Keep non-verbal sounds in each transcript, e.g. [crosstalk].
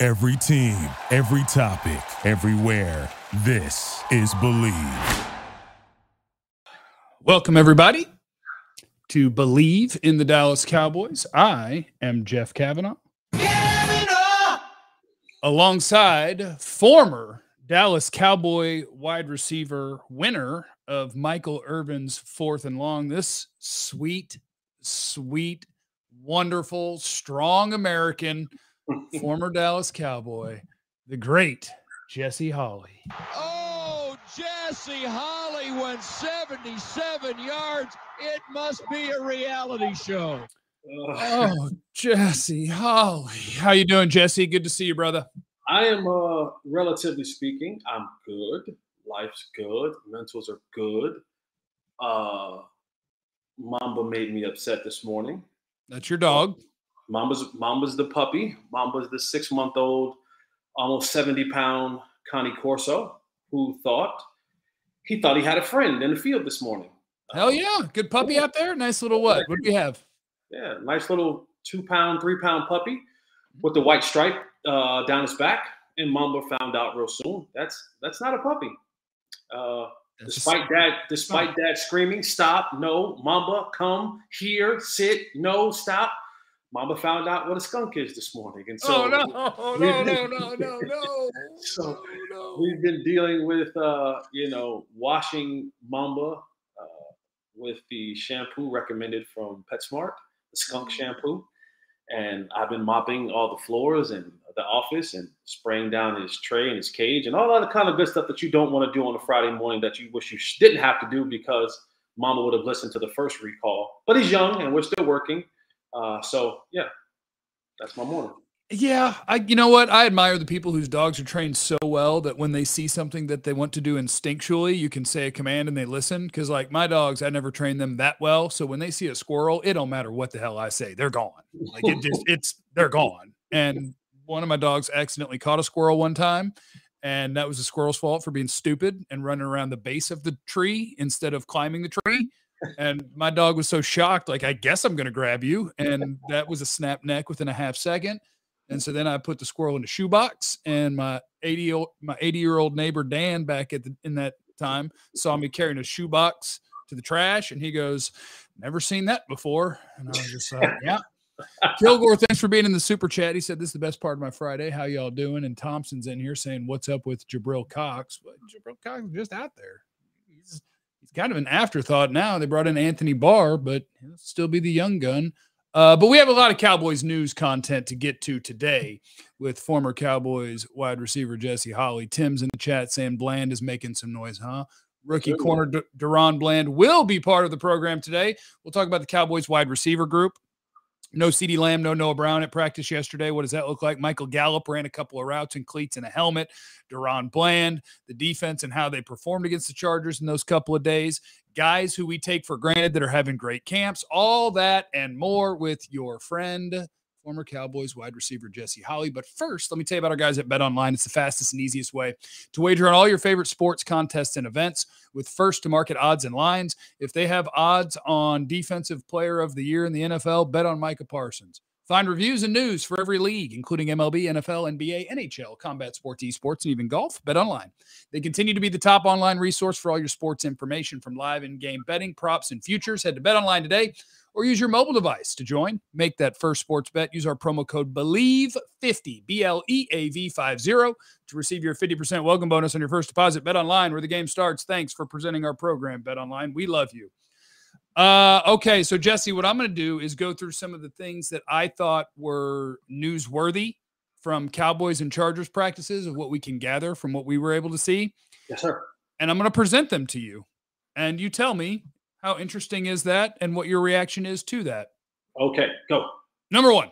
Every team, every topic, everywhere. This is Bleav. Welcome, everybody, to Bleav in the Dallas Cowboys. I am Jeff Cavanaugh. Alongside former Dallas Cowboy wide receiver winner of Michael Irvin's fourth and long, this sweet, sweet, wonderful, strong American, former Dallas Cowboy, the great Jesse Holley. Oh, Jesse Holley went 77 yards. It must be a reality show. Oh, Jesse Holley. How you doing, Jesse? Good to see you, brother. I am, uh, relatively speaking, I'm good. Life's good. Mentals are good. Uh, Mamba made me upset this morning. That's your dog. Mamba's Mamba's the puppy. Mamba's the six month old, almost 70 pound Cane Corso, who thought he thought he had a friend in the field this morning. Hell yeah. Good puppy out there. Nice little what? What do we have? Yeah, nice little two pound, three pound puppy with the white stripe uh, down his back. And Mamba found out real soon that's that's not a puppy. Uh, despite dad, despite dad screaming, "Stop! No, Mamba, come here, sit, no, stop." Mamba found out what a skunk is this morning, and so oh no, [laughs] no, no, no, no, [laughs] no. So, no. we've been dealing with uh, you know washing Mamba uh, with the shampoo recommended from PetSmart, the skunk shampoo, and I've been mopping all the floors and the office and spraying down his tray and his cage and all that kind of good stuff that you don't want to do on a Friday morning that you wish you didn't have to do because Mama would have listened to the first recall. But he's young and we're still working, uh, so yeah, that's my morning. Yeah, I you know what? I admire the people whose dogs are trained so well that when they see something that they want to do instinctually, you can say a command and they listen. Cause like my dogs, I never trained them that well. So when they see a squirrel, it don't matter what the hell I say, they're gone. Like it just [laughs] it's they're gone. And one of my dogs accidentally caught a squirrel one time. And that was the squirrel's fault for being stupid and running around the base of the tree instead of climbing the tree. And my dog was so shocked, like, I guess I'm gonna grab you. And that was a snap neck within a half second. And so then I put the squirrel in the shoebox, and my 80 old, my 80 year old neighbor Dan back at the, in that time saw me carrying a shoebox to the trash, and he goes, "Never seen that before." And I was just like, "Yeah." Kilgore, thanks for being in the super chat. He said this is the best part of my Friday. How y'all doing? And Thompson's in here saying, "What's up with Jabril Cox?" But Jabril Cox is just out there. He's he's kind of an afterthought now. They brought in Anthony Barr, but he'll still be the young gun. Uh, but we have a lot of Cowboys news content to get to today with former Cowboys wide receiver Jesse Holley. Tim's in the chat saying Bland is making some noise, huh? Rookie corner D- DaRon Bland will be part of the program today. We'll talk about the Cowboys wide receiver group. No CeeDee Lamb, no Noah Brown at practice yesterday. What does that look like? Michael Gallup ran a couple of routes and cleats and a helmet. DaRon Bland, the defense and how they performed against the Chargers in those couple of days. Guys who we take for granted that are having great camps. All that and more with your friend, former Cowboys wide receiver Jesse Holley. But first, let me tell you about our guys at Bet Online. It's the fastest and easiest way to wager on all your favorite sports contests and events with first to market odds and lines. If they have odds on defensive player of the year in the NFL, bet on Micah Parsons. Find reviews and news for every league, including MLB, NFL, NBA, NHL, combat sports, esports, and even golf. Bet online. They continue to be the top online resource for all your sports information from live in-game betting, props, and futures. Head to Bet Online today or use your mobile device to join. Make that first sports bet. Use our promo code BLEAV50, B L E A V 50 to receive your 50% welcome bonus on your first deposit. Bet online where the game starts. Thanks for presenting our program, Bet Online. We love you. Uh, okay, so Jesse, what I'm going to do is go through some of the things that I thought were newsworthy from Cowboys and Chargers practices of what we can gather from what we were able to see, Yes, sir. and I'm going to present them to you, and you tell me how interesting is that and what your reaction is to that. Okay, go. Number one,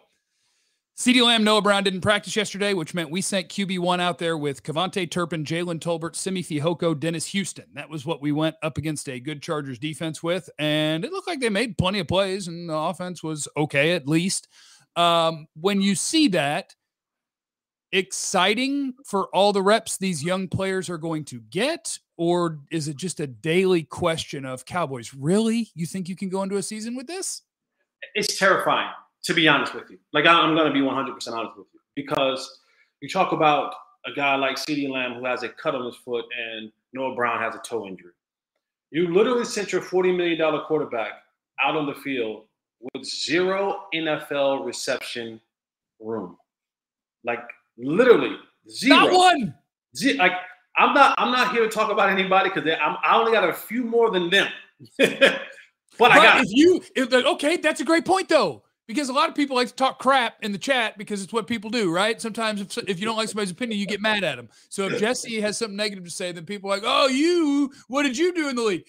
CeeDee Lamb, Noah Brown didn't practice yesterday, which meant we sent QB1 out there with KaVontae Turpin, Jalen Tolbert, Simi Fehoko, Dennis Houston. That was what we went up against a good Chargers defense with. And it looked like they made plenty of plays and the offense was okay at least. Um, when you see that, exciting for all the reps these young players are going to get? Or is it just a daily question of Cowboys? Really? You think you can go into a season with this? It's terrifying to be honest with you. Like I'm going to be 100% honest with you because you talk about a guy like CeeDee Lamb who has a cut on his foot and Noah Brown has a toe injury. You literally sent your $40 million quarterback out on the field with zero NFL reception room. Like literally zero. Not one. Ze- like I'm not I'm not here to talk about anybody because I only got a few more than them. but, [laughs] but I got if you if, okay, that's a great point though because a lot of people like to talk crap in the chat because it's what people do, right? Sometimes if, if you don't like somebody's opinion, you get mad at them. So if Jesse has something negative to say, then people are like, oh, you, what did you do in the league?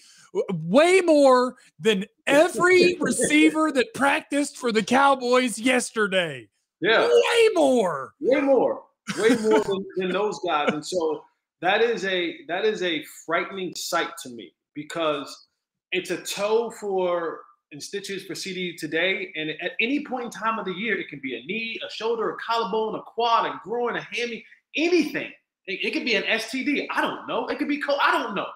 Way more than every [laughs] receiver that practiced for the Cowboys yesterday. Yeah. Way more. Way more. Way more than, than those guys. And so that is a that is a frightening sight to me because it's a toe for and stitches for CeeDee today. And at any point in time of the year, it can be a knee, a shoulder, a collarbone, a quad, a groin, a hammy, anything. It, it could be an STD. I don't know. It could be co- I don't know.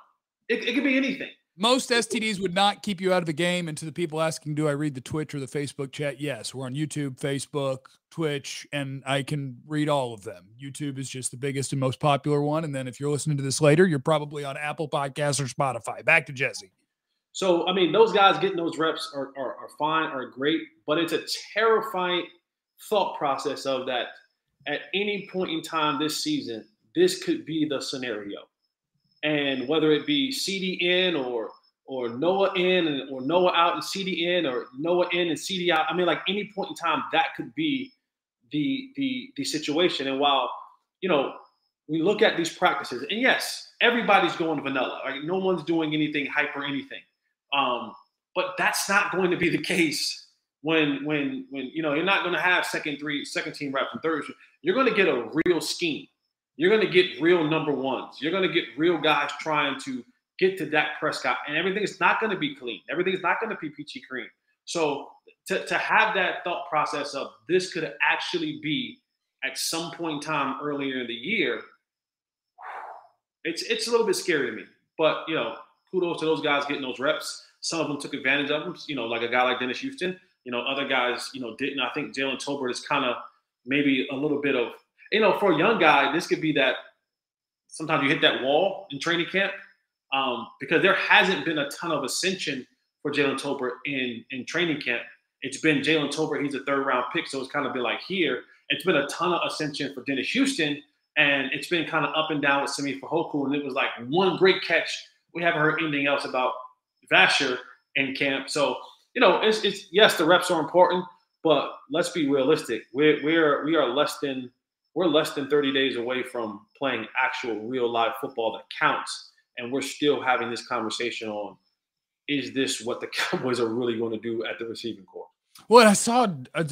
It, it could be anything. Most STDs would not keep you out of the game. And to the people asking, do I read the Twitch or the Facebook chat? Yes, we're on YouTube, Facebook, Twitch, and I can read all of them. YouTube is just the biggest and most popular one. And then if you're listening to this later, you're probably on Apple Podcasts or Spotify. Back to Jesse. So, I mean, those guys getting those reps are, are, are fine, are great, but it's a terrifying thought process of that at any point in time this season, this could be the scenario. And whether it be CeeDee in or or Noah in and, or Noah out and CeeDee in or Noah in and CeeDee out, I mean, like any point in time, that could be the the the situation. And while you know we look at these practices, and yes, everybody's going vanilla. Like no one's doing anything hyper anything. Um, but that's not going to be the case when when when you know you're not going to have second three second team reps and third. You're going to get a real scheme. You're going to get real number ones. You're going to get real guys trying to get to Dak Prescott, and everything is not going to be clean. Everything is not going to be peachy cream. So to, to have that thought process of this could actually be at some point in time earlier in the year, it's it's a little bit scary to me. But you know, kudos to those guys getting those reps. Some of them took advantage of them, you know, like a guy like Dennis Houston. You know, other guys, you know, didn't. I think Jalen Tolbert is kind of maybe a little bit of, you know, for a young guy, this could be that sometimes you hit that wall in training camp um, because there hasn't been a ton of ascension for Jalen Tolbert in in training camp. It's been Jalen Tolbert. He's a third round pick, so it's kind of been like here. It's been a ton of ascension for Dennis Houston, and it's been kind of up and down with Simi Fehoko, and it was like one great catch we haven't heard anything else about Vasher in camp. So, you know, it's, it's yes, the reps are important, but let's be realistic. We're we're we are less than we're less than 30 days away from playing actual real live football that counts. And we're still having this conversation on is this what the [laughs] Cowboys are really going to do at the receiving corps? Well, I saw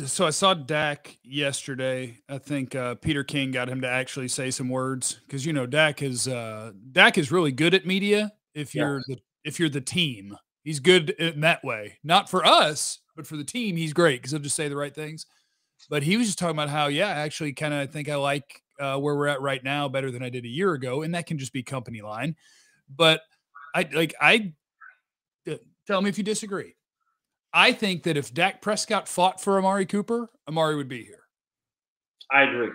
so I saw Dak yesterday. I think uh, Peter King got him to actually say some words because you know Dak is uh, Dak is really good at media, if you're the if you're the team. He's good in that way. Not for us, but for the team, he's great because he'll just say the right things. But he was just talking about how, yeah, actually, kind of I think I like uh, where we're at right now better than I did a year ago, and that can just be company line. But I like I uh, tell me if you disagree. I think that if Dak Prescott fought for Amari Cooper, Amari would be here. I agree.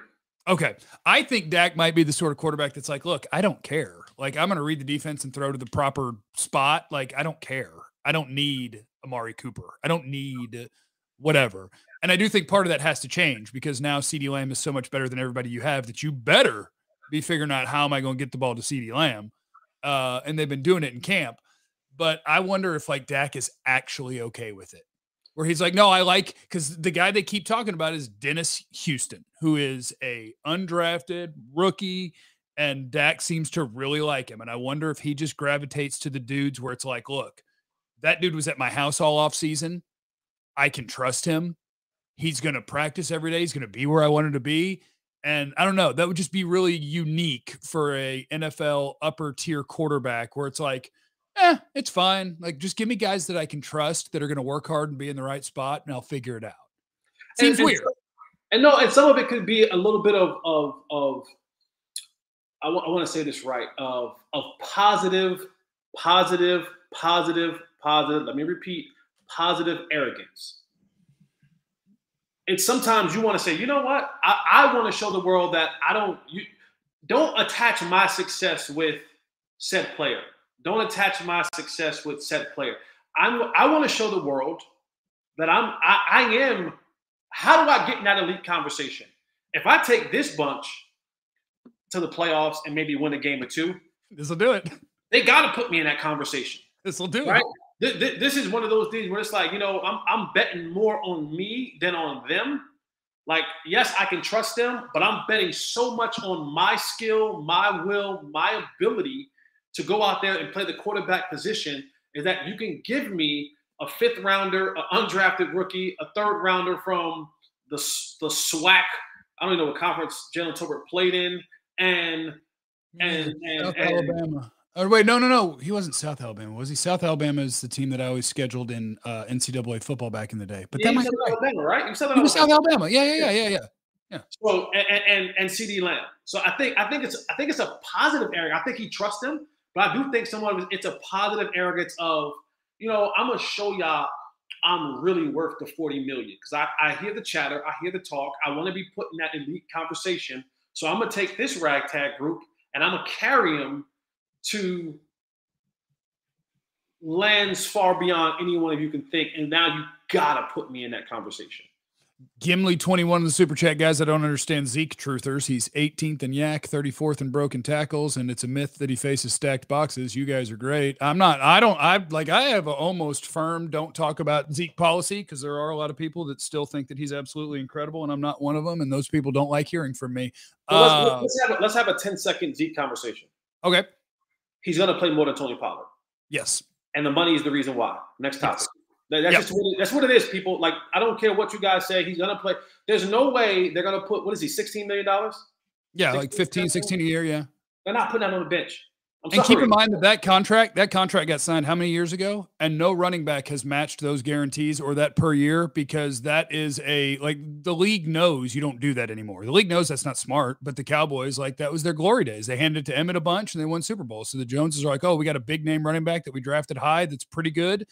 Okay. I think Dak might be the sort of quarterback that's like, look, I don't care. Like I'm going to read the defense and throw to the proper spot. Like I don't care. I don't need Amari Cooper. I don't need whatever. And I do think part of that has to change because now CeeDee Lamb is so much better than everybody you have that you better be figuring out how am I going to get the ball to CeeDee Lamb. Uh, and they've been doing it in camp. But I wonder if like Dak is actually okay with it. Where he's like, no, I like because the guy they keep talking about is Dennis Houston, who is a undrafted rookie and Dak seems to really like him. And I wonder if he just gravitates to the dudes where it's like, look, that dude was at my house all off season. I can trust him. He's going to practice every day. He's going to be where I want him to be. And I don't know, that would just be really unique for a NFL upper tier quarterback where it's like, eh, it's fine. Like, just give me guys that I can trust that are going to work hard and be in the right spot, and I'll figure it out. Seems and, weird. And no, and some of it could be a little bit of of of I, w- I want to say this right of of positive, positive, positive, positive. Let me repeat: positive arrogance. It's sometimes you want to say, you know what? I, I want to show the world that I don't. You don't attach my success with said player. Don't attach my success with said player. I'm. I want to show the world that I'm. I, I am. How do I get in that elite conversation? If I take this bunch to the playoffs and maybe win a game or two, this will do it. They got to put me in that conversation. This will do right? it. This, this is one of those things where it's like, you know, I'm, I'm betting more on me than on them. Like, yes, I can trust them, but I'm betting so much on my skill, my will, my ability to go out there and play the quarterback position is that you can give me a fifth rounder, an undrafted rookie, a third rounder from the, the SWAC. I don't even know what conference Jalen Tolbert played in and and mm, and, and Alabama. Oh wait, no, no, no. He wasn't South Alabama, was he? South Alabama is the team that I always scheduled in uh, NCAA football back in the day. But yeah, that might South right. Alabama, right? You South Alabama. South Alabama. Yeah, yeah, yeah, yeah, yeah. So and, and and CeeDee Lamb. So I think I think it's I think it's a positive arrogance. I think he trusts him, but I do think someone it's a positive arrogance of you know I'm gonna show y'all I'm really worth the 40 million because I, I hear the chatter, I hear the talk. I want to be put in that elite conversation. So I'm gonna take this ragtag group and I'm gonna carry them to lands far beyond any one of you can think. And now you gotta put me in that conversation. Gimli 21 in the super chat, guys. I don't understand Zeke truthers. He's 18th in YAC, 34th in broken tackles, and it's a myth that he faces stacked boxes. You guys are great. I'm not, I don't, I like, I have a almost firm don't talk about Zeke policy because there are a lot of people that still think that he's absolutely incredible, and I'm not one of them. And those people don't like hearing from me. Let's, Uh, let's, have a, let's have a 10 second Zeke conversation. okay. He's gonna play more than Tony Pollard. Yes. and the money is the reason why. Next topic. Yes. That- That's Yep. just what it, that's what it is, people. Like I don't care what you guys say. He's gonna play. There's no way they're gonna put what is he, 16 million dollars? Yeah. Like 15, 16, 16 a year. Yeah. They're not putting that on the bench. I'm And keep in mind that that contract, that contract got signed how many years ago? And no running back has matched those guarantees or that per year because that is a like the league knows you don't do that anymore. The league knows that's not smart, but the Cowboys like that was their glory days. They handed it to Emmitt a bunch and they won Super Bowl. So the Joneses are like, oh, we got a big name running back that we drafted high that's pretty good.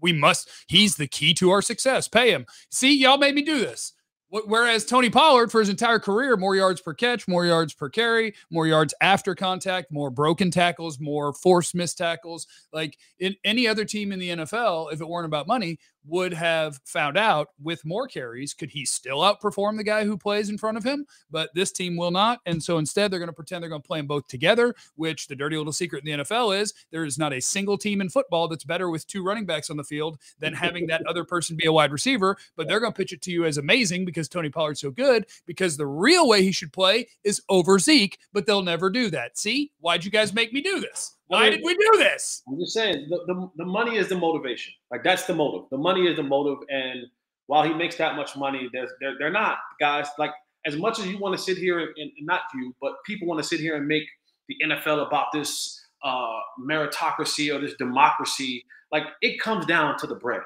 We must. He's the key to our success. Pay him. See, y'all made me do this. Wh- Whereas Tony Pollard, for his entire career, more yards per catch, more yards per carry, more yards after contact, more broken tackles, more forced missed tackles. Like in any other team in the NFL, if it weren't about money, would have found out with more carries, could he still outperform the guy who plays in front of him? But this team will not. And so instead, they're going to pretend they're going to play them both together, which the dirty little secret in the NFL is there is not a single team in football that's better with two running backs on the field than having that other person be a wide receiver. But they're going to pitch it to you as amazing because Tony Pollard's so good, because the real way he should play is over Zeke, but they'll never do that. See, why'd you guys make me do this? Why did we do this? I'm just saying the, the, the money is the motivation. Like that's the motive. The money is the motive. And while he makes that much money, there's they're, they're not guys like as much as you want to sit here and, and not you, but people want to sit here and make the NFL about this uh, meritocracy or this democracy. Like it comes down to the bread.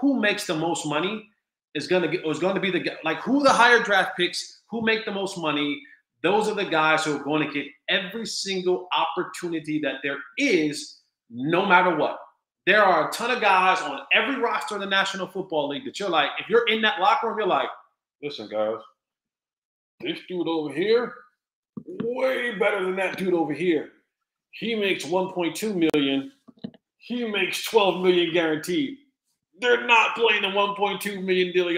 Who makes the most money is gonna get is going to be the. Like who the higher draft picks, who make the most money. Those are the guys who are going to get every single opportunity that there is, no matter what. There are a ton of guys on every roster in the National Football League that you're like, if you're in that locker room, you're like, listen, guys, this dude over here, way better than that dude over here. He makes 1.2 million. He makes 12 million guaranteed. They're not playing the 1.2 million deal. he.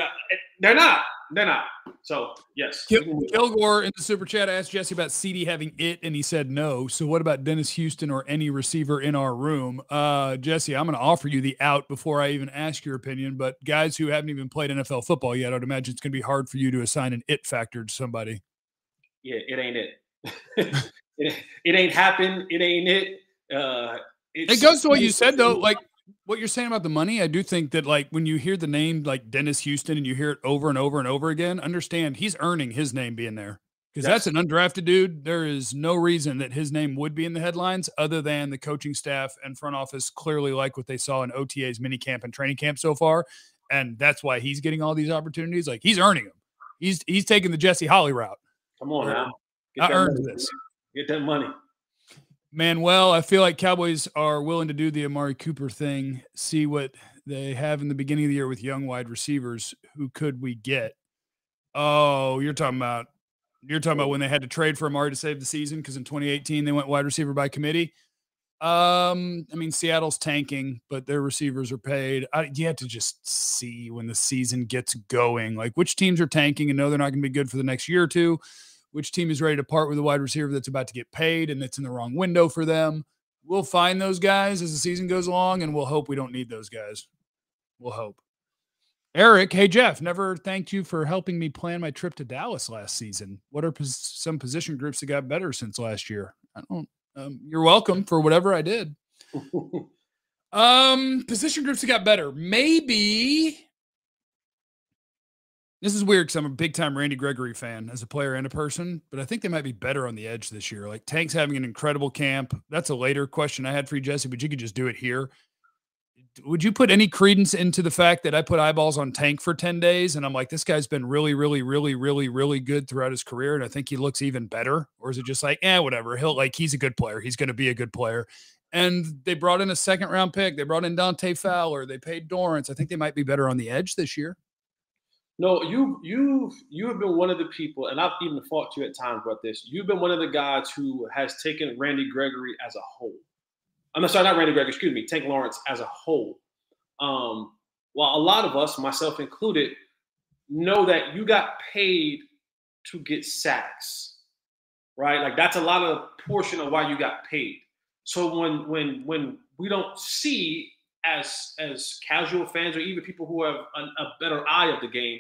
They're not. They're not. So yes. Kil- Kilgore in the super chat asked Jesse about CeeDee having it, and he said no. So what about Dennis Houston or any receiver in our room? Uh, Jesse, I'm going to offer you the out before I even ask your opinion. But guys who haven't even played NFL football yet, I'd imagine it's going to be hard for you to assign an it factor to somebody. yeah, it ain't it. [laughs] it. It ain't happened. It ain't it. Uh, It goes to what you said though. Like what you're saying about the money, I do think that like when you hear the name like Dennis Houston and you hear it over and over and over again, understand he's earning his name being there because that's an undrafted dude. There is no reason that his name would be in the headlines other than the coaching staff and front office clearly like what they saw in OTA's mini camp and training camp so far, and that's why he's getting all these opportunities. Like he's earning them. He's he's taking the Jesse Holley route. Come on uh, now, I earned money. this. Get that money. Manuel, I feel like Cowboys are willing to do the Amari Cooper thing, see what they have in the beginning of the year with young wide receivers. Who could we get? Oh, you're talking about you're talking about when they had to trade for Amari to save the season because in 2018 they went wide receiver by committee. Um, I mean Seattle's tanking, but their receivers are paid. I, you have to just see when the season gets going, like which teams are tanking and know they're not going to be good for the next year or two which team is ready to part with a wide receiver that's about to get paid and that's in the wrong window for them. We'll find those guys as the season goes along, and we'll hope we don't need those guys. We'll hope. Eric, hey Jeff, never thanked you for helping me plan my trip to Dallas last season. What are pos- some position groups that got better since last year? I don't. Um, you're welcome for whatever I did. [laughs] um, position groups that got better. Maybe this is weird because I'm a big time Randy Gregory fan as a player and a person, but I think they might be better on the edge this year. Like Tank's having an incredible camp. That's a later question I had for you, Jesse, but you could just do it here. Would you put any credence into the fact that I put eyeballs on Tank for 10 days and I'm like, this guy's been really, really, really, really, really good throughout his career. And I think he looks even better? Or is it just like, eh, whatever? He'll like, he's a good player. He's going to be a good player. And they brought in a second round pick. They brought in Dante Fowler. They paid Dorance. I think they might be better on the edge this year. No, you you've you have been one of the people, and I've even fought you at times about this. You've been one of the guys who has taken Randy Gregory as a whole. I'm sorry, not Randy Gregory. Excuse me, Tank Lawrence as a whole. Um, while a lot of us, myself included, know that you got paid to get sacks, right? Like that's a lot of portion of why you got paid. So when when when we don't see as as casual fans or even people who have a, a, better eye of the game,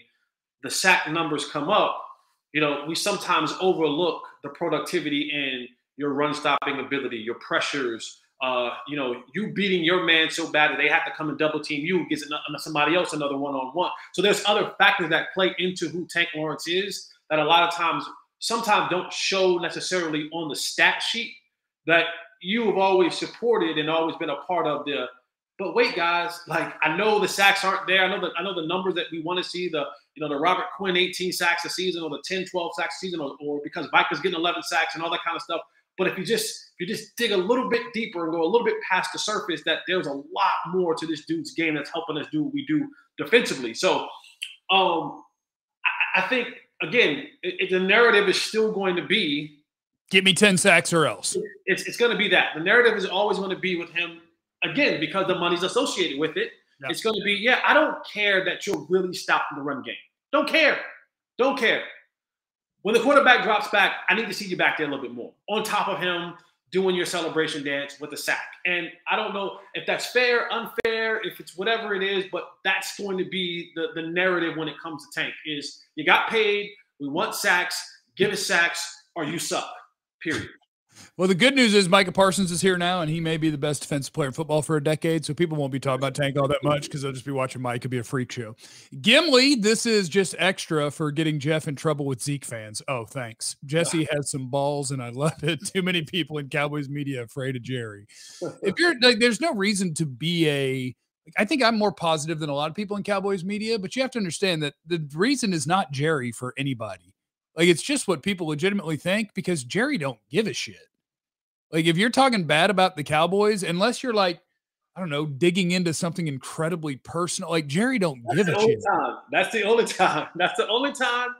the sack numbers come up. You know, we sometimes overlook the productivity and your run stopping ability, your pressures. Uh, you know, you beating your man so bad that they have to come and double team you gives somebody else another one on one. So there's other factors that play into who Tank Lawrence is that a lot of times, sometimes don't show necessarily on the stat sheet that you have always supported and always been a part of the but wait, guys, like I know the sacks aren't there. I know the I know the numbers that we want to see, the you know, the Robert Quinn 18 sacks a season or the 10, 12 sacks a season, or, or because Micah's getting 11 sacks and all that kind of stuff. But if you just if you just dig a little bit deeper and go a little bit past the surface, that there's a lot more to this dude's game that's helping us do what we do defensively. So um I, I think again, it, it, the narrative is still going to be Give me 10 sacks or else. It's, it's going to be that. The narrative is always going to be with him again, because the money's associated with it, it's going to be, yeah, I don't care that you're really stopping the run game. Don't care. Don't care. When the quarterback drops back, I need to see you back there a little bit more. On top of him doing your celebration dance with a sack. And I don't know if that's fair, unfair, if it's whatever it is, but that's going to be the, the narrative when it comes to Tank is you got paid, we want sacks, give us sacks, or you suck. Period. Well, the good news is Micah Parsons is here now, and he may be the best defensive player in football for a decade. So people won't be talking about Tank all that much because they'll just be watching Mike. It'll be a freak show. Gimli, this is just extra for getting Jeff in trouble with Zeke fans. Oh, thanks. Jesse has some balls, and I love it. [laughs] Too many people in Cowboys media afraid of Jerry. [laughs] If you're like, there's no reason to be a. I think I'm more positive than a lot of people in Cowboys media, but you have to understand that the reason is not Jerry for anybody. Like it's just what people legitimately think because Jerry don't give a shit. Like if you're talking bad about the Cowboys, unless you're like, I don't know, digging into something incredibly personal, like Jerry don't That's give a shit. Time. That's the only [laughs] time. That's the only time.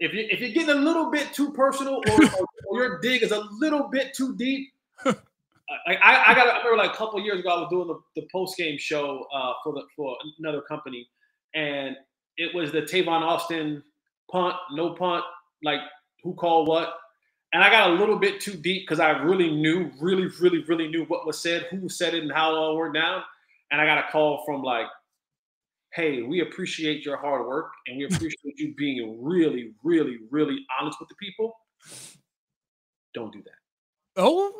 If you if you're getting a little bit too personal or, or your dig is a little bit too deep, like I, I got I remember like a couple years ago I was doing the, the post game show uh, for the for another company, and it was the Tavon Austin punt, no punt, like who called what, and I got a little bit too deep because I really knew, really, really, really knew what was said, who said it, and how it all worked down. And I got a call from like, hey, we appreciate your hard work and we [laughs] appreciate you being really, really, really honest with the people. Don't do that. Oh,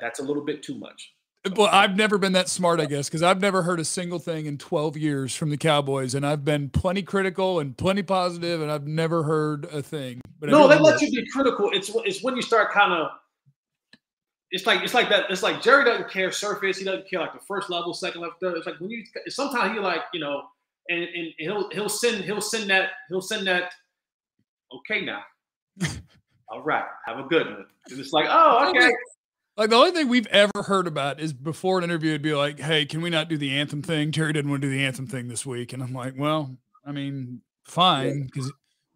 that's a little bit too much. Well, I've never been that smart, I guess, because I've never heard a single thing in 12 years from the Cowboys, and I've been plenty critical and plenty positive, and I've never heard a thing. But no, they let you be critical. It's it's when you start kind of. It's like it's like that. It's like Jerry doesn't care surface. He doesn't care like the first level, second level, third. It's like when you sometimes he like you know, and and he'll he'll send he'll send that he'll send that. Okay, now. [laughs] All right, have a good one. And it's like, oh, okay. Like the only thing we've ever heard about is before an interview, it'd be like, "Hey, can we not do the anthem thing?" Jerry didn't want to do the anthem thing this week, and I'm like, "Well, I mean, fine, because,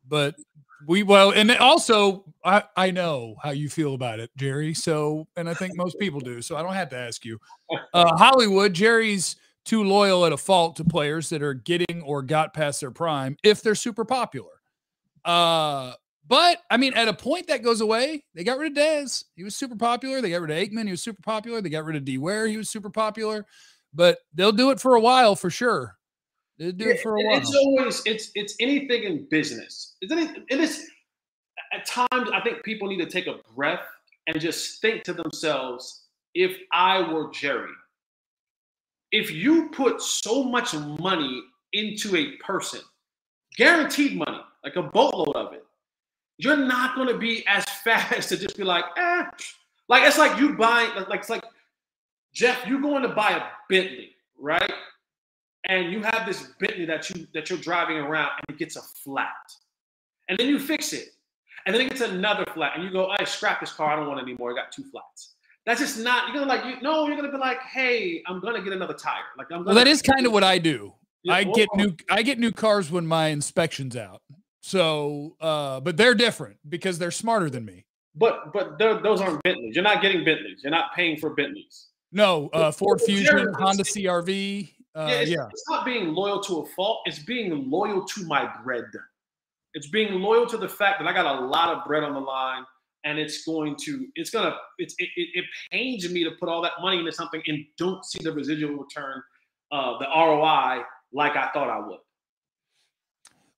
but we well, and also I I know how you feel about it, Jerry. So, and I think most people do. So I don't have to ask you. Uh, Hollywood, Jerry's too loyal at a fault to players that are getting or got past their prime if they're super popular. Uh, but I mean, at a point that goes away. They got rid of Dez. He was super popular. They got rid of Aikman. He was super popular. They got rid of D Ware. He was super popular. But they'll do it for a while for sure. They'll do it for a while. It's always it's it's anything in business. It's any, it is at times I think people need to take a breath and just think to themselves, if I were Jerry, if you put so much money into a person, guaranteed money, like a boatload of it, you're not going to be as fast [laughs] to just be like, eh. Like it's like you buying, like it's like Jeff, you're going to buy a Bentley, right? And you have this Bentley that you that you're driving around, and it gets a flat, and then you fix it, and then it gets another flat, and you go, I scrap this car, I don't want it anymore. I got two flats. That's just not. You're gonna like you. No, you're gonna be like, hey, I'm gonna get another tire. Like I'm. Gonna, well, that is kind of what I do. Yeah, I get new. I get new cars when my inspection's out. So, uh, but they're different because they're smarter than me. But but those aren't Bentleys. You're not getting Bentleys. You're not paying for Bentleys. No, uh, Ford Fusion, Honda CRV. Uh, yeah, it's, yeah, it's not being loyal to a fault. It's being loyal to my bread. It's being loyal to the fact that I got a lot of bread on the line, and it's going to, it's gonna, it's it, it, it pains me to put all that money into something and don't see the residual return, uh, the ROI like I thought I would.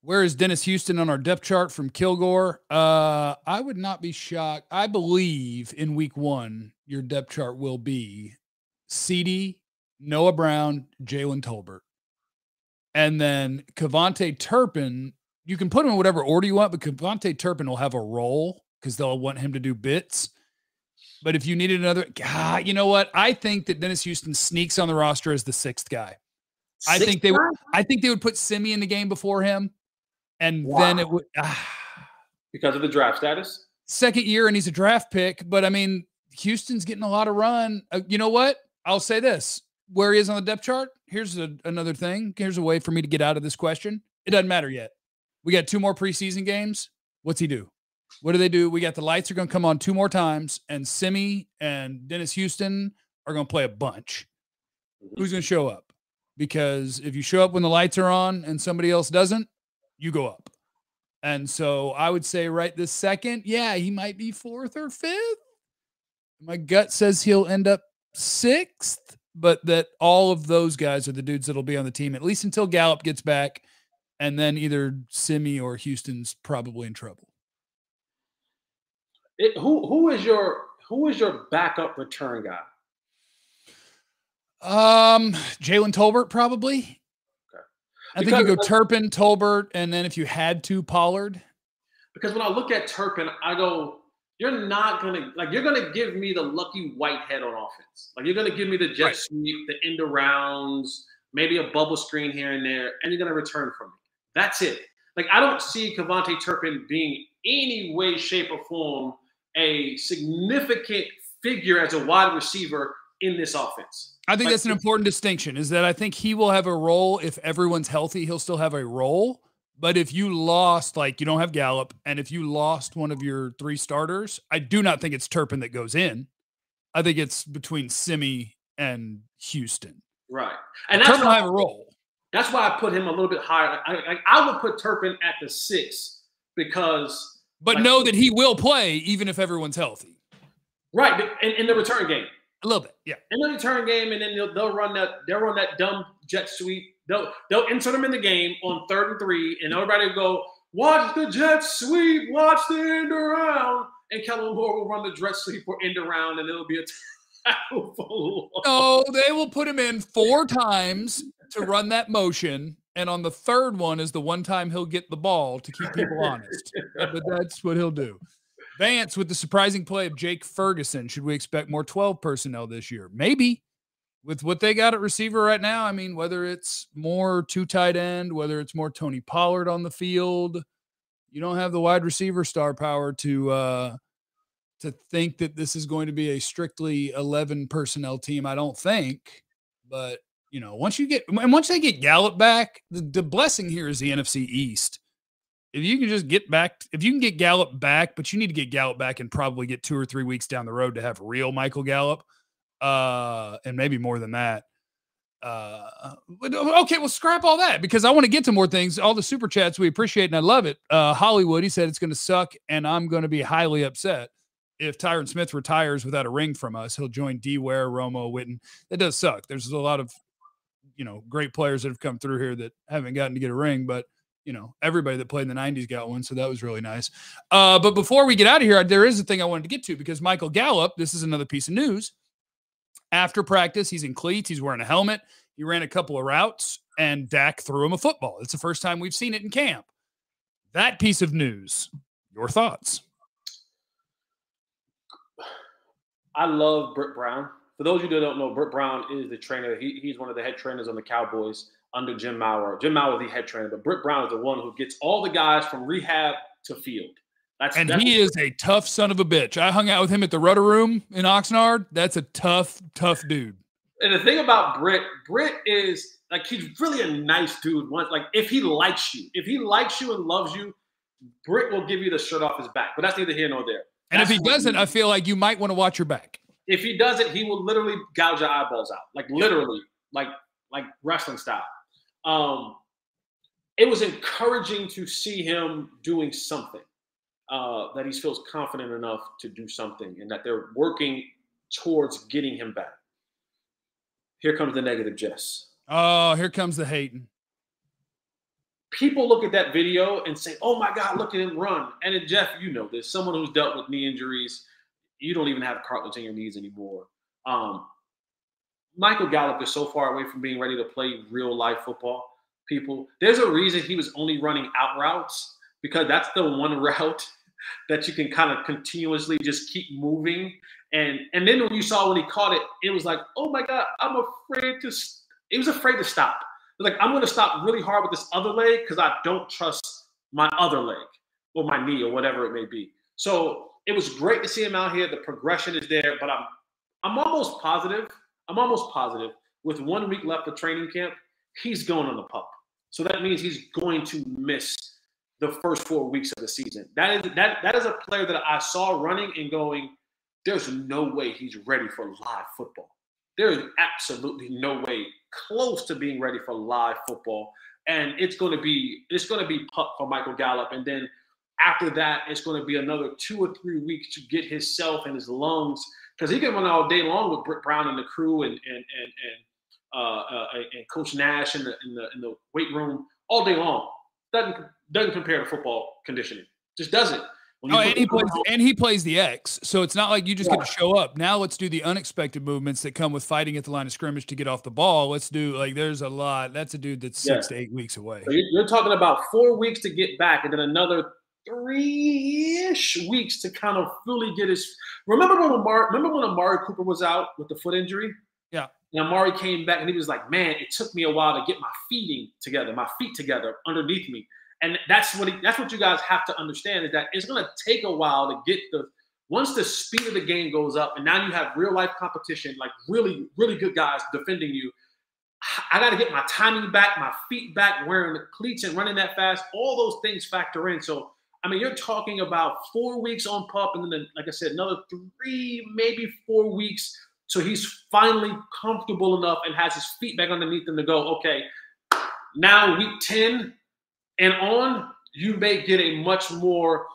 Where is Dennis Houston on our depth chart from Kilgore? Uh, I would not be shocked. I believe in week one, your depth chart will be CeeDee, Noah Brown, Jalen Tolbert. And then KaVontae Turpin, you can put him in whatever order you want, but KaVontae Turpin will have a role because they'll want him to do bits. But if you needed another, God, you know what? I think that Dennis Houston sneaks on the roster as the sixth guy. Sixth I think they would. I think they would put Simi in the game before him and wow. then it would ah. because of the draft status. Second year, and he's a draft pick. But I mean, Houston's getting a lot of run. Uh, you know what? I'll say this: where he is on the depth chart. Here's a, another thing. Here's a way for me to get out of this question. It doesn't matter yet. We got two more preseason games. What's he do? What do they do? We got the lights are going to come on two more times, and Simi and Dennis Houston are going to play a bunch. Who's going to show up? Because if you show up when the lights are on and somebody else doesn't, you go up. And so I would say right this second, yeah, he might be fourth or fifth. My gut says he'll end up sixth, but that all of those guys are the dudes that'll be on the team at least until Gallup gets back. And then either Simi or Houston's probably in trouble. It, who who is your who is your backup return guy? Um, Jalen Tolbert probably. I because, think you go Turpin, Tolbert, and then if you had to, Pollard. Because when I look at Turpin, I go, you're not gonna like you're gonna give me the lucky Whitehead on offense. Like you're gonna give me the jet right. sweep, the end arounds, maybe a bubble screen here and there, and you're gonna return from me. That's it. Like I don't see KaVontae Turpin being any way, shape, or form a significant figure as a wide receiver in this offense. I think that's an important distinction is that I think he will have a role if everyone's healthy, he'll still have a role. But if you lost, like you don't have Gallup, and if you lost one of your three starters, I do not think it's Turpin that goes in. I think it's between Simi and Houston. Right. And that's Turpin why, have a role. That's why I put him a little bit higher. I, I, I would put Turpin at the six because. But like, know that he will play even if everyone's healthy. Right. In, in the return game. A little bit, yeah. And then the return game, and then they'll, they'll run that they'll run that dumb jet sweep. They'll they'll insert them in the game on third and three, and everybody will go watch the jet sweep, watch the end around, and Kellen Moore will run the jet sweep or end around, and it'll be a. [laughs] Tackle. No, they will put him in four times to run that motion. And on the third one is the one time he'll get the ball to keep people honest. But that's what he'll do. Vance with the surprising play of Jake Ferguson. Should we expect more 12 personnel this year? Maybe. With what they got at receiver right now, I mean, whether it's more two tight end, whether it's more Tony Pollard on the field, you don't have the wide receiver star power to uh to think that this is going to be a strictly 11 personnel team. I don't think, but you know, once you get and once they get Gallup back, the, the blessing here is the NFC East. If you can just get back, if you can get Gallup back, but you need to get Gallup back and probably get two or three weeks down the road to have real Michael Gallup, uh, and maybe more than that. Uh, okay, well, scrap all that because I want to get to more things. All the super chats we appreciate and I love it. Uh, Hollywood, he said it's going to suck, and I'm going to be highly upset if Tyron Smith retires without a ring from us. He'll join D Ware, Romo, Witten. That does suck. There's a lot of you know great players that have come through here that haven't gotten to get a ring, but you know everybody that played in the 90s got one so that was really nice. Uh, but before we get out of here there is a thing i wanted to get to because michael gallup this is another piece of news. After practice he's in cleats he's wearing a helmet he ran a couple of routes and Dak threw him a football. It's the first time we've seen it in camp. That piece of news your thoughts? I love Britt Brown. For those of you that don't know, Britt Brown is the trainer. He, he's one of the head trainers on the Cowboys under Jim Maurer. Jim Maurer is the head trainer, but Britt Brown is the one who gets all the guys from rehab to field. That's, and that's, he is a tough son of a bitch. I hung out with him at the Rudder Room in Oxnard. That's a tough, tough dude. And the thing about Britt, Britt is like he's really a nice dude. Once like if he likes you, if he likes you and loves you, Britt will give you the shirt off his back. But that's neither here nor there. And if he doesn't, I feel like you might want to watch your back. If he doesn't, he will literally gouge your eyeballs out, like literally, like like wrestling style. Um, it was encouraging to see him doing something. Uh, that he feels confident enough to do something, and that they're working towards getting him back. Here comes the negative, Jess. Oh, here comes the hating people look at that video and say, "Oh my God, look at him run!" And then, Jeff, you know this. Someone who's dealt with knee injuries, you don't even have cartilage in your knees anymore. Um, Michael Gallup is so far away from being ready to play real life football. People, there's a reason he was only running out routes because that's the one [laughs] route that you can kind of continuously just keep moving. And and then when you saw when he caught it, it was like, oh my God, I'm afraid to. He was afraid to stop like, I'm going to stop really hard with this other leg because I don't trust my other leg or my knee or whatever it may be. So it was great to see him out here. The progression is there, but I'm I'm almost positive. I'm almost positive with one week left of training camp, he's going on the pup. So that means he's going to miss the first four weeks of the season. That is that that is a player that I saw running and going. There's no way he's ready for live football. There is absolutely no way close to being ready for live football. And it's going to be it's going to be pup for Michael Gallup, and then after that, it's going to be another two or three weeks to get himself and his lungs because he can run all day long with Britt Brown and the crew and and and and, uh, uh, and Coach Nash in the, in the in the weight room all day long. Doesn't doesn't compare to football conditioning. Just doesn't. Oh, and he plays and he plays the X, so it's not like you just yeah. get to show up. Now let's do the unexpected movements that come with fighting at the line of scrimmage to get off the ball. Let's do like there's a lot. That's a dude that's yeah. six to eight weeks away. So you're talking about four weeks to get back, and then another three-ish weeks to kind of fully get his. Remember when Amari, remember when Amari Cooper was out with the foot injury? Yeah. And Amari came back and he was like, "Man, it took me a while to get my feeding together, my feet together underneath me." and that's what he, that's what you guys have to understand is that it's going to take a while to get the once the speed of the game goes up and now you have real life competition like really really good guys defending you i got to get my timing back my feet back wearing the cleats and running that fast all those things factor in so i mean you're talking about four weeks on pup and then like i said another three maybe four weeks so he's finally comfortable enough and has his feet back underneath him to go okay now week 10 and on, you may get a much more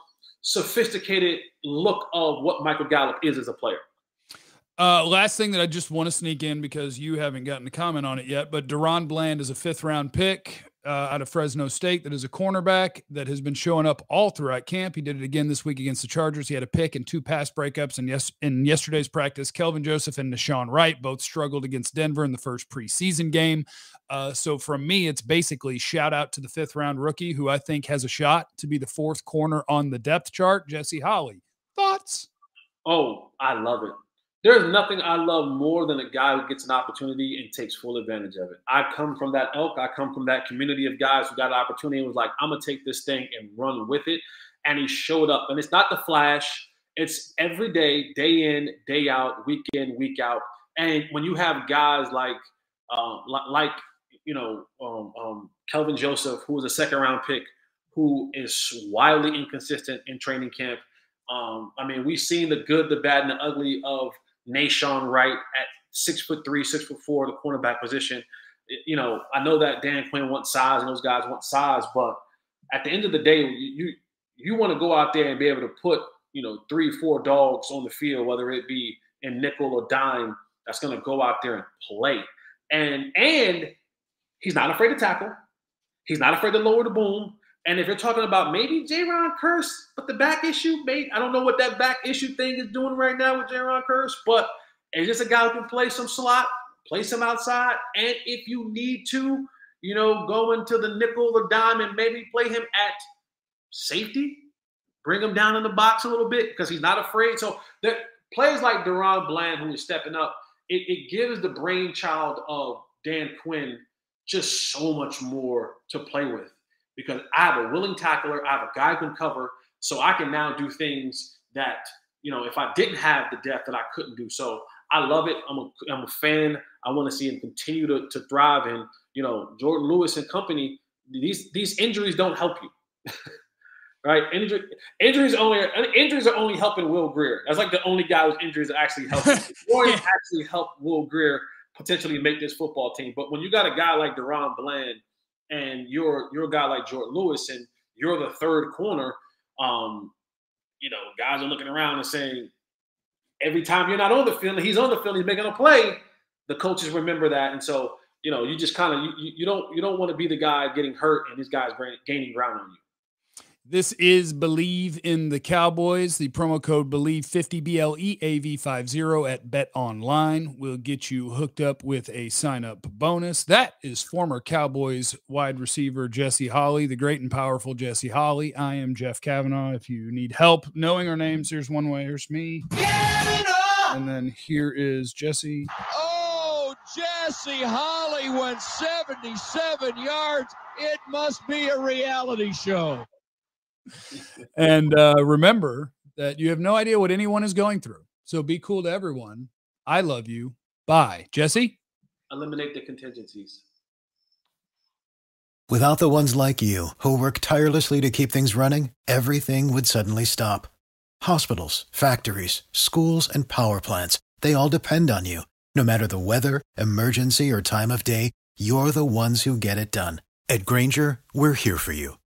sophisticated look of what Michael Gallup is as a player. Uh, last thing that I just want to sneak in because you haven't gotten to comment on it yet, but DaRon Bland is a fifth round pick. Uh, out of Fresno State that is a cornerback that has been showing up all throughout camp. He did it again this week against the Chargers. He had a pick and two pass breakups. And yes, in yesterday's practice, Kelvin Joseph and Nahshon Wright both struggled against Denver in the first preseason game. Uh, so from me, it's basically shout out to the fifth round rookie who I think has a shot to be the fourth corner on the depth chart, Jesse Holley. Thoughts? Oh, I love it. There's nothing I love more than a guy who gets an opportunity and takes full advantage of it. I come from that elk. I come from that community of guys who got an opportunity and was like, I'm gonna take this thing and run with it. And he showed up. And it's not the flash. It's every day, day in, day out, week in, week out. And when you have guys like, uh, like you know, um, um, Kelvin Joseph, who was a second round pick, who is wildly inconsistent in training camp. Um, I mean, we've seen the good, the bad, and the ugly of Nahshon Wright at six foot three, six foot four, the cornerback position. You know, I know that Dan Quinn wants size and those guys want size, but at the end of the day, you you want to go out there and be able to put you know three, four dogs on the field, whether it be in nickel or dime, that's going to go out there and play. And and he's not afraid to tackle. He's not afraid to lower the boom. And if you're talking about maybe Jayron Kearse, but the back issue, maybe I don't know what that back issue thing is doing right now with Jayron Kearse, but it's just a guy who can play some slot, play some outside, and if you need to, you know, go into the nickel, the dime, and maybe play him at safety, bring him down in the box a little bit because he's not afraid. So that plays like DaRon Bland, who is stepping up, it, it gives the brainchild of Dan Quinn just so much more to play with because I have a willing tackler, I have a guy who can cover, so I can now do things that you know if I didn't have the depth that I couldn't do. So I love it. I'm a I'm a fan. I want to see him continue to, to thrive. And you know Jourdan Lewis and company. These these injuries don't help you. [laughs] right? Injury, injuries only injuries are only helping Will Grier. That's like the only guy whose injuries that actually help. Warriors [laughs] actually help Will Grier potentially make this football team. But when you got a guy like DaRon Bland and you're you're a guy like Jourdan Lewis and you're the third corner, um, you know, guys are looking around and saying, every time you're not on the field, he's on the field, he's making a play. The coaches remember that, and so you know, you just kind of you, you don't you don't want to be the guy getting hurt and these guys gaining ground on you. This is Bleav in the Cowboys. The promo code Bleav 50 B L E A V 50 at Bet Online will get you hooked up with a sign up bonus. That is former Cowboys wide receiver Jesse Holley, the great and powerful Jesse Holley. I am Jeff Cavanaugh. If you need help knowing our names, here's one way. Here's me. And then here is Jesse. Oh, Jesse Holley went 77 yards. It must be a reality show and uh, remember that you have no idea what anyone is going through. So be cool to everyone. I love you. Bye. Jesse? Eliminate the contingencies. Without the ones like you who work tirelessly to keep things running, everything would suddenly stop. Hospitals, factories, schools, and power plants, they all depend on you. No matter the weather, emergency, or time of day, you're the ones who get it done. At Grainger, we're here for you